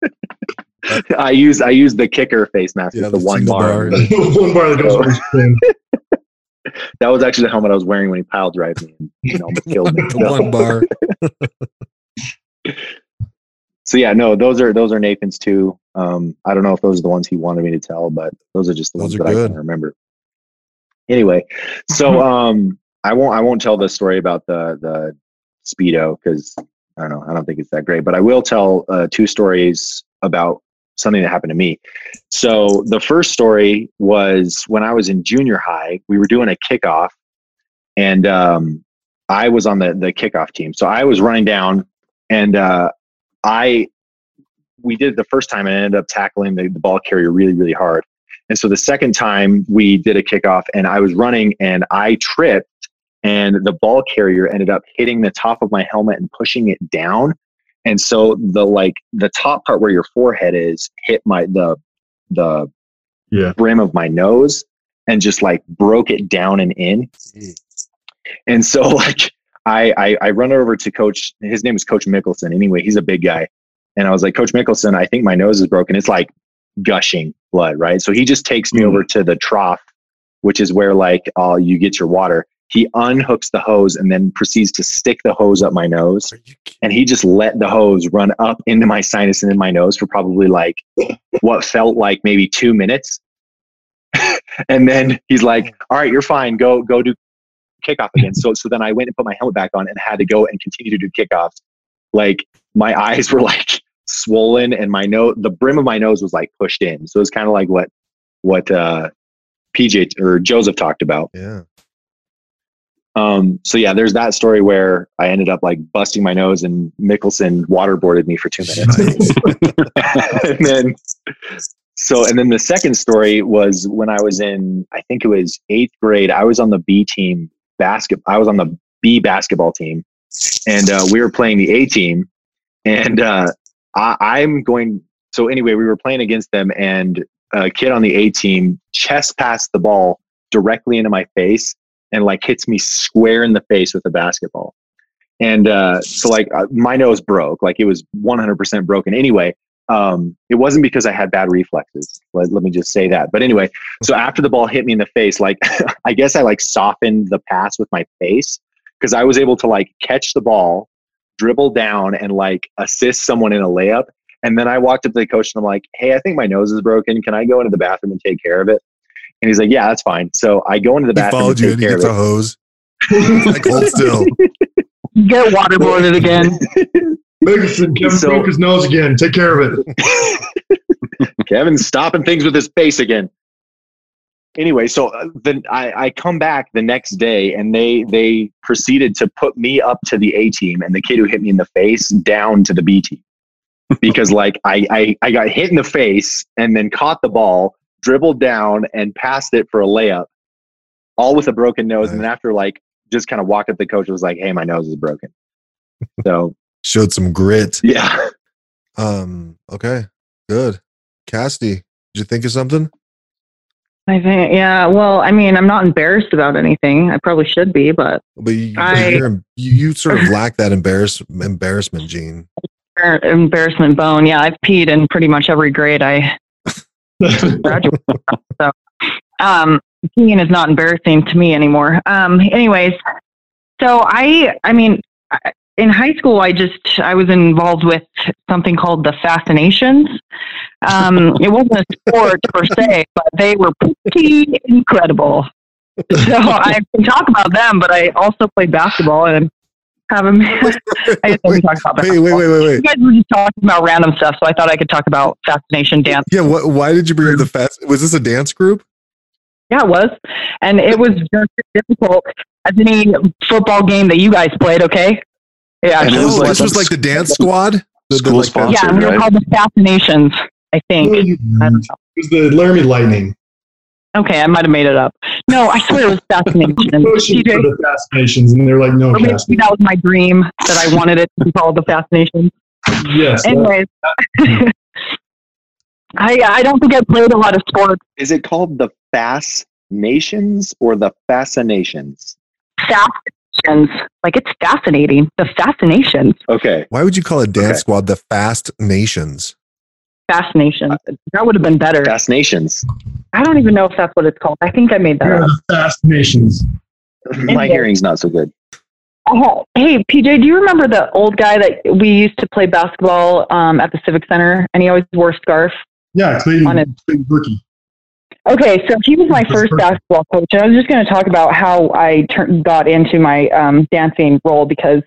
I use I use the kicker face mask Yeah, the, the one single bar. bar. One bar that goes over his. That was actually the helmet I was wearing when he pile drived me and you know, almost killed me. the So- one bar. so yeah, no, those are those are Nathan's too. Um, I don't know if those are the ones he wanted me to tell, but those are just the Those ones are that I can remember. Anyway, so um, I won't I won't tell the story about the the speedo because I don't know I don't think it's that great, but I will tell uh, two stories about something that happened to me. So the first story was when I was in junior high. We were doing a kickoff, and um, I was on the the kickoff team. So I was running down, and uh, I we did it the first time and I ended up tackling the, the ball carrier really really hard. And so the second time we did a kickoff, and I was running and I tripped, and the ball carrier ended up hitting the top of my helmet and pushing it down. And so the like the top part where your forehead is hit my the the Yeah. brim of my nose and just like broke it down and in. And so like I, I I run over to coach his name is Coach Mickelson. Anyway, he's a big guy. And I was like, Coach Mickelson, I think my nose is broken. It's like gushing blood, right? So he just takes me Mhm. over to the trough, which is where like uh, you get your water. He unhooks the hose and then proceeds to stick the hose up my nose. Are you kidding? And he just let the hose run up into my sinus and in my nose for probably like what felt like maybe two minutes. and then he's like, "All right, you're fine. Go go do kickoff again." So so then I went and put my helmet back on and had to go and continue to do kickoffs. Like my eyes were like swollen and my nose, the brim of my nose was like pushed in. So it's kind of like what what uh, PJ or Joseph talked about. Yeah. Um, so yeah, there's that story where I ended up like busting my nose and Mickelson waterboarded me for two minutes. and then so and then the second story was when I was in I think it was eighth grade. I was on the B team basket. I was on the B basketball team, and uh, we were playing the A team. And uh, I, I'm going. So anyway, we were playing against them, and a kid on the A team chest passed the ball directly into my face and like hits me square in the face with a basketball. And uh, so like uh, my nose broke, like it was 100% broken. Anyway, um, it wasn't because I had bad reflexes. Let, let me just say that. But anyway, so after the ball hit me in the face, like I guess I like softened the pass with my face because I was able to like catch the ball, dribble down, and like assist someone in a layup. And then I walked up to the coach and I'm like, "Hey, I think my nose is broken. Can I go into the bathroom and take care of it?" And he's like, "Yeah, that's fine." So I go into the bathroom. He bathroom followed and you take and he care of gets it. a hose. like hold still. Get waterboarded again. Mickelson, Kevin So- broke his nose again. Take care of it. Kevin's stopping things with his face again. Anyway, so uh, then I, I come back the next day and they they proceeded to put me up to the A team and the kid who hit me in the face down to the B team. Because like I, I, I got hit in the face and then caught the ball, dribbled down and passed it for a layup, all with a broken nose. And then after like just kind of walked up the coach was like, Hey, my nose is broken. So Showed some grit. yeah. Um. Okay. Good. Cassie, did you think of something? I think, yeah. Well, I mean, I'm not embarrassed about anything. I probably should be, but But you, I- you're, you, you sort of lack that embarrass, embarrassment gene. embarrassment bone. Yeah, I've peed in pretty much every grade I graduated. So, um, peeing is not embarrassing to me anymore. Um, anyways, so I, I mean, in high school, I just I was involved with something called the Fascinations. Um, it wasn't a sport per se, but they were pretty incredible. So I can talk about them, but I also played basketball and have them. I guess I can talk about Wait, wait, wait, wait, You guys were just talking about random stuff, so I thought I could talk about fascination dance. Yeah. What? Why did you bring up the fast? Was this a dance group? Yeah, it was, and it was just as difficult as any football game that you guys played. Okay. Yeah, And it was was. this was like the dance squad. The, the, School like sponsored, yeah, and we were right? called the Fascinations. I think. It I don't know. was the Laramie Lightning. Okay, I might have made it up. No, I swear it was Fascinations. Pushing for TJ, the Fascinations, and they're like, no, or maybe that was my dream that I wanted it to be called the Fascinations. Yes. that- Anyways, I I don't think I played a lot of sports. Is it called the Fast Nations or the Fascinations? Fascinations, like it's fascinating. The Fascinations, Okay. Why would you call a dance Okay. squad the Fast Nations? Fascinations. That would have been better. Fast Nations. I don't even know if that's what it's called. I think I made that They're up. the Fascinations. My hearing's not so good. Oh, hey, PJ, do you remember the old guy that we used to play basketball um, at the Civic Center, and he always wore a scarf? Yeah, Clayton, On it. Clayton Berkey. Okay, so he was my first basketball coach, and I was just going to talk about how I tur- got into my um, dancing role because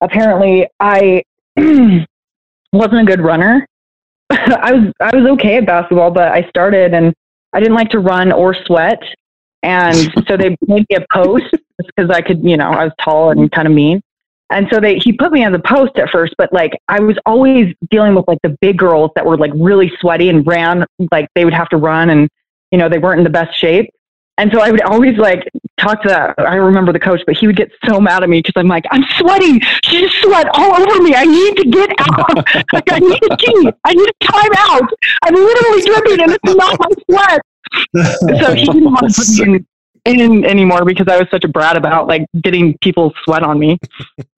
apparently I wasn't a good runner. I was I was okay at basketball, but I started and I didn't like to run or sweat, and so they made me a post because I could, you know, I was tall and kind of mean. And so they he put me on the post at first, but like I was always dealing with like the big girls that were like really sweaty and ran like they would have to run and you know they weren't in the best shape. And so I would always like talk to that. I remember the coach, but he would get so mad at me because I'm like, I'm sweating. She just sweat all over me. I need to get out. like I need to pee. I need to time out. I'm literally dripping and it's not my sweat. So he didn't want to put me in, in anymore because I was such a brat about like getting people sweat on me.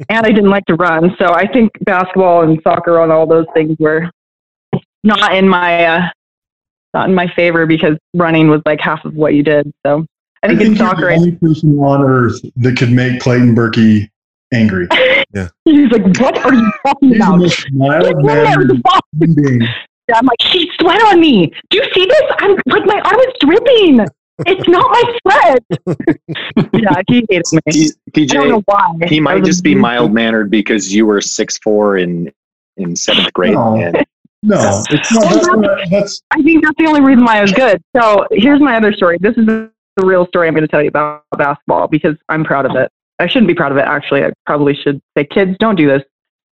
and I didn't like to run. So I think basketball and soccer and all those things were not in my uh, not in my favor because running was like half of what you did. So I think in you're soccer, the only person on earth that could make Clayton Berkey angry. Yeah. he's like, "What are you talking He's the about?" most mild Get in there mannered human being. I'm like, she sweat on me. Do you see this? I'm like, my arm is dripping. It's not my sweat. yeah, he hates me. T- I don't know why. he might just be mild mannered because you were six four in in seventh grade. No. And No, it's not. That's, not, that's I think that's the only reason why I was good. So here's my other story. This is the the real story I'm going to tell you about basketball because I'm proud of it. I shouldn't be proud of it, actually. I probably should say, kids, don't do this.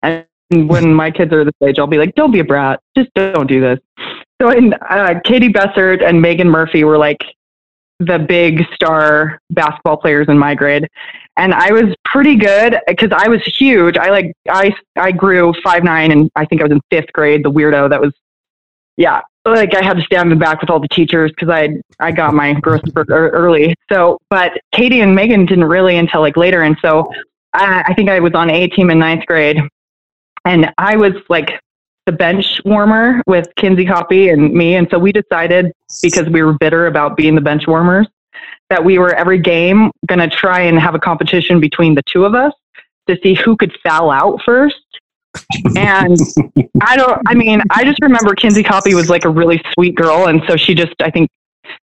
And when my kids are this age, I'll be like, don't be a brat. Just don't do this. So in, uh, Katie Bessert and Megan Murphy were like the big star basketball players in my grade. And I was pretty good because I was huge. I like I I grew five nine, and I think I was in fifth grade. The weirdo that was, yeah, like I had to stand in the back with all the teachers because I I got my growth spurt er, early. So, but Katie and Megan didn't really until like later, and so I, I think I was on A team in ninth grade, and I was like the bench warmer with Kinsey Copy and me, and so we decided because we were bitter about being the bench warmers that we were every game going to try and have a competition between the two of us to see who could foul out first. And I don't, I mean, I just remember Kinsey Copy was like a really sweet girl. And so she just, I think,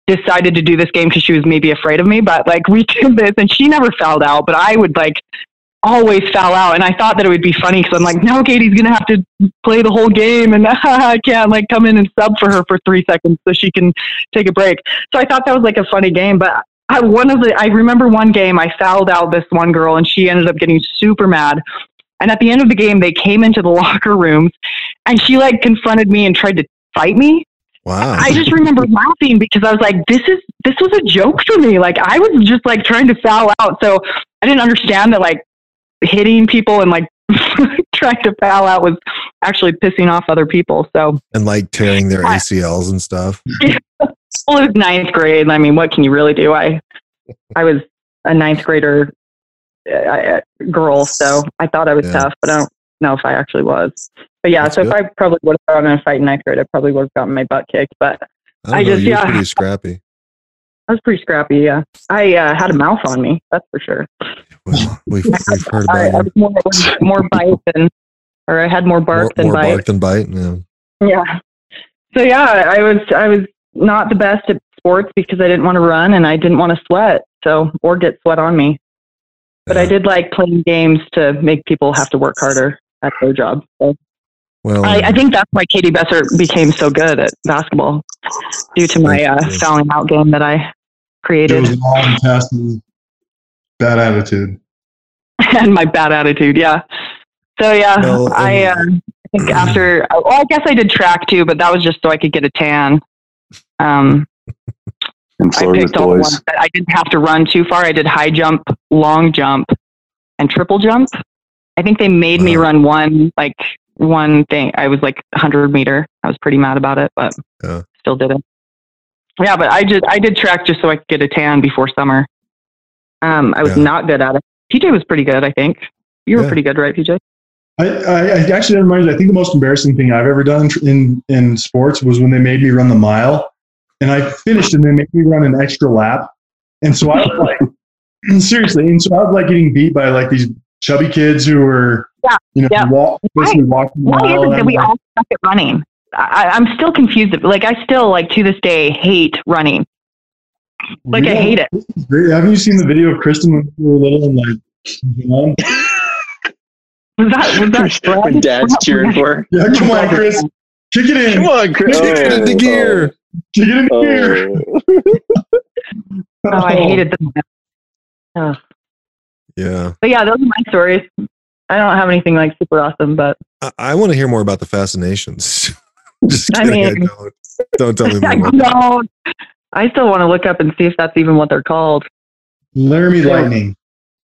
decided to do this game because she was maybe afraid of me. But like we did this and she never fouled out, but I would like always foul out. And I thought that it would be funny because I'm like, no, Katie's going to have to play the whole game and I can't like come in and sub for her for three seconds so she can take a break. So I thought that was like a funny game. But I, one of the, I remember one game I fouled out this one girl and she ended up getting super mad. And at the end of the game, they came into the locker rooms and she like confronted me and tried to fight me. Wow. I just remember laughing because I was like, this is, this was a joke for me. Like I was just like trying to foul out. So I didn't understand that like hitting people and like trying to foul out was actually pissing off other people. So and like tearing their ACLs and stuff. well, it was ninth grade. I mean, what can you really do? I, I was a ninth grader uh, uh, girl, so I thought I was Yeah. tough, but I don't know if I actually was. But yeah, That's so good. if I probably would have gone in a fight in ninth grade, I probably would have gotten my butt kicked. But I, I know, just- you're yeah. pretty scrappy. I was pretty scrappy. Yeah, I uh, had a mouth on me. That's for sure. Well, we've, we've heard I, I was more more bite than, or I had more bark more, than more bite. bark than bite. Yeah. Yeah. So yeah, I was I was not the best at sports because I didn't want to run and I didn't want to sweat, so or get sweat on me. But I did like playing games to make people have to work harder at their job. So Well, I, I think that's why Katie Besser became so good at basketball, due to my uh, fouling out game that I created Joe's long test bad attitude. and my bad attitude. Yeah. So yeah, Well, I, uh, I think after, well, I guess I did track too, but that was just so I could get a tan. Um, I picked all the ones that I didn't have to run too far. I did high jump, long jump, and triple jump. I think they made me run one like one thing. I was like 100 meter. I was pretty mad about it, but Yeah. still did it. Yeah, but I just I did track just so I could get a tan before summer. Um, I was Yeah. not good at it. PJ was pretty good, I think. You were Yeah. pretty good, right, PJ? I, I, I actually never mind. I think the most embarrassing thing I've ever done in in sports was when they made me run the mile, and I finished, and they made me run an extra lap, and so I was like, seriously, and so I was like getting beat by like these chubby kids who were, Yeah, you know, yeah. walk, basically walking Why mile. is it that we like, all suck at running? I, I'm still confused. Like I still like to this day hate running. Like I hate it. great." Haven't you seen the video of Kristen when we were little and like, you know? Was that was that when dad's cheering for her. yeah, come on, Chris, kick it in, Come on, Chris. Kick it oh, into gear. kick it in Oh, here. Oh, I hated them. Oh. Yeah. But yeah, those are my stories. I don't have anything like super awesome, but I, I want to hear more about the fascinations. Just kidding. I mean- don't. Don't tell me I more. don't. I still want to look up and see if that's even what they're called. Laramie Lightning.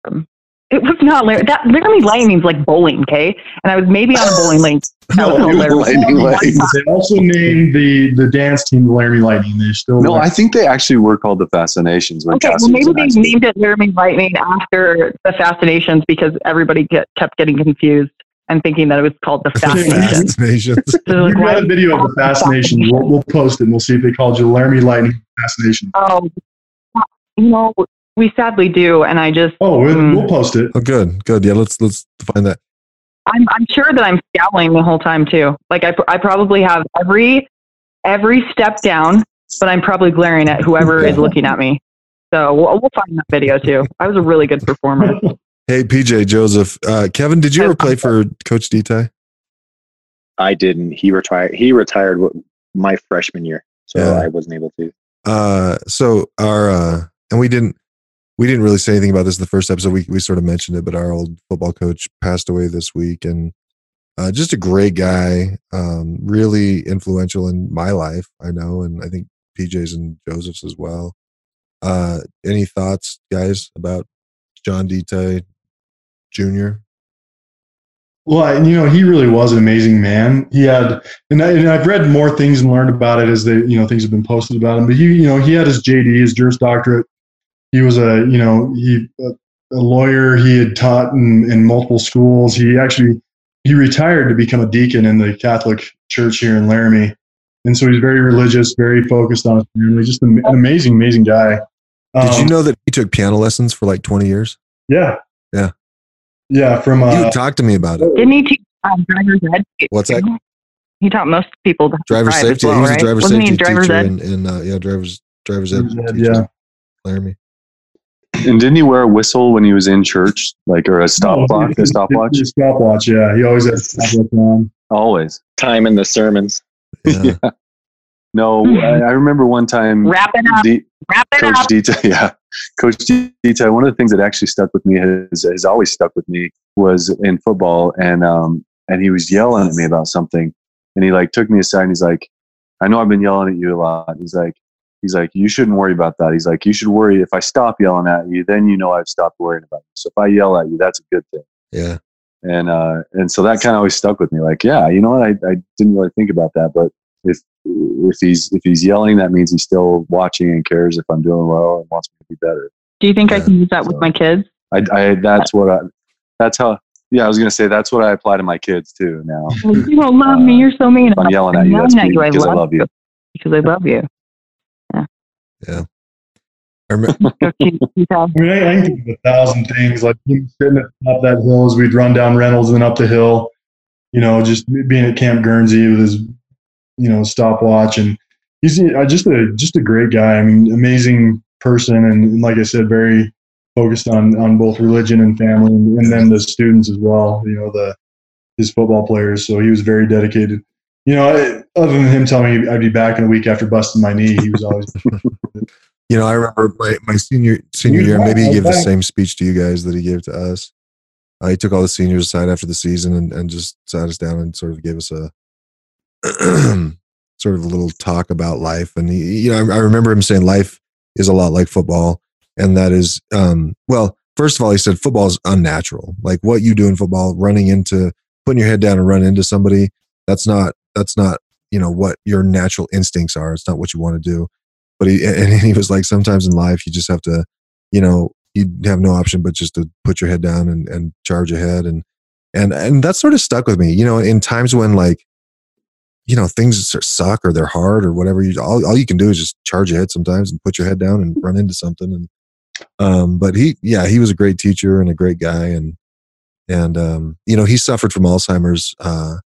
Um, It was not Lar- that Laramie Lightning's like bowling, okay? And I was maybe on a bowling lane. That No, called it was Laramie. Lightning Lightning. They also named the the dance team the Laramie Lightning. They still No, I think they actually were called the Fascinations when Okay, Cassie well maybe they school. named it Laramie Lightning after the Fascinations because everybody get, kept getting confused and thinking that it was called the Fascinations. Fascinations. They're like, got a video of the Fascinations. We'll, we'll post it and we'll see if they called you the Laramie Lightning Fascination. Oh, you know, we sadly do, and I just Oh, we'll, Mm. we'll post it. Oh, good, good. Yeah, let's let's find that. I'm I'm sure that I'm scowling the whole time too. Like I I probably have every every step down, but I'm probably glaring at whoever is looking at me. So we'll, we'll find that video too. I was a really good performer. Hey, PJ Joseph, uh, Kevin, did you ever play for Coach Deti? I didn't. He retired. He retired my freshman year, so Yeah. I wasn't able to. Uh, so our uh, and we didn't we didn't really say anything about this in the first episode. We we sort of mentioned it, but our old football coach passed away this week, and uh, just a great guy, um, really influential in my life. I know, and I think PJ's and Joseph's as well. Uh, any thoughts, guys, about John Deti Jr.? Well, you know, he really was an amazing man. He had, and, I, and I've read more things and learned about it as they, you know, things have been posted about him. But he, you know, he had his JD, his Juris Doctorate. He was a, you know, he a, a lawyer. He had taught in, in multiple schools. He actually he retired to become a deacon in the Catholic Church here in Laramie, and so he's very religious, very focused on his family. Just an, an amazing, amazing guy. Did you Um, know that he took piano lessons for like twenty years? Yeah, Yeah. yeah. From He uh, would talk to me about it. Didn't he teach um, driver's ed? What's that? He taught most people to Driver drive as safety. well, he was right? a driver Wasn't safety driver's teacher ed? in, in uh, yeah, driver's driver's ed. Driver's ed, yeah. Laramie. And didn't he wear a whistle when he was in church, like or a stopwatch? No, A stopwatch, A stopwatch, yeah. He always had a stopwatch on. always. Time in the sermons. Yeah. No, Hmm. I, I remember one time. Wrap it up. D- Wrap it Coach up. Deti, yeah. Coach Deti, one of the things that actually stuck with me has, has always stuck with me was in football and um and he was yelling at me about something and he like took me aside and he's like, I know I've been yelling at you a lot. He's like he's like, you shouldn't worry about that. He's like, you should worry if I stop yelling at you, then you know I've stopped worrying about you. So if I yell at you, that's a good thing. Yeah. And uh and so that kind of always stuck with me. Like, yeah, you know what? I, I didn't really think about that, but if if he's if he's yelling, that means he's still watching and cares if I'm doing well and wants me to be better. Do you think I can use that with my kids? I, I that's what I that's how yeah I was gonna say that's what I apply to my kids too now. You don't love me. You're so mean. If I'm yelling at you, that's yelling because I love you. because I love you. I remember, Go to- you tell- I mean, I, I think of a thousand things. Like him sitting at top that hill as we'd run down Reynolds and then up the hill. You know, just being at Camp Guernsey with his, you know, stopwatch, and he's uh, just a just a great guy. I mean, amazing person, and, and like I said, very focused on on both religion and family, and, and then the students as well. You know, the his football players. So he was very dedicated. You know, other than him telling me I'd be back in a week after busting my knee, he was always You know, I remember my, my senior senior year. Maybe he gave the same speech to you guys that he gave to us. Uh, he took all the seniors aside after the season and, and just sat us down and sort of gave us a sort of a little talk about life. And he, you know, I, I remember him saying life is a lot like football, and that is, um, well, first of all, he said football is unnatural. Like what you do in football, running into, putting your head down and run into somebody, that's not that's not you know what your natural instincts are. It's not what you want to do. But he and he was like, sometimes in life you just have to, you know, you have no option but just to put your head down and, and charge ahead and and and that sort of stuck with me. You know, in times when like you know things suck or they're hard or whatever you all, all you can do is just charge ahead sometimes and put your head down and run into something and um but he yeah he was a great teacher and a great guy and and um you know he suffered from alzheimer's uh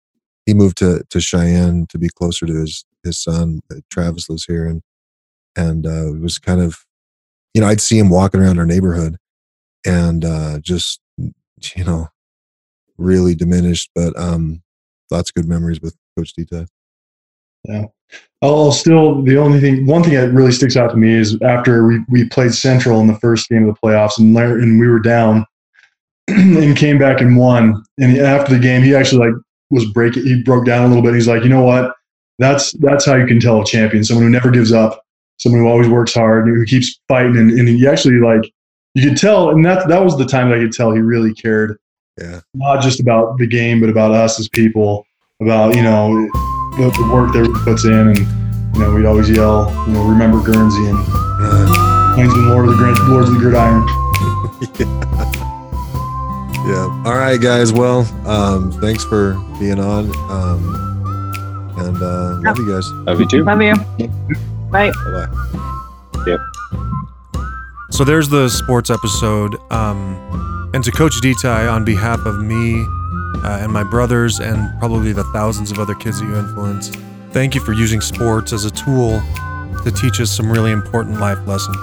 he moved to to cheyenne to be closer to his his son travis lives here and and uh it was kind of you know i'd see him walking around our neighborhood and uh just you know really diminished but um lots of good memories with coach Deti. Yeah. I'll still the only thing one thing that really sticks out to me is after we, we played Central in the first game of the playoffs and Larry, and we were down and came back and won. And after the game, he actually like was breaking. He broke down a little bit. He's like, you know what? That's that's how you can tell a champion. Someone who never gives up. Someone who always works hard. And who keeps fighting. And, and he actually like you could tell. And that that was the time that I could tell he really cared. Yeah. Not just about the game, but about us as people. About you know the, the work that he puts in, and you know we'd always yell, you know, remember Guernsey and Uh, Kingsman Lord of the Lords of the Gridiron. yeah. All right, guys. Well, um, thanks for being on. Um, and uh, love you guys. Love you too. Love you. Bye. Bye bye. So there's the sports episode. Um, and to Coach Deti, on behalf of me uh, and my brothers, and probably the thousands of other kids that you influenced, thank you for using sports as a tool to teach us some really important life lessons.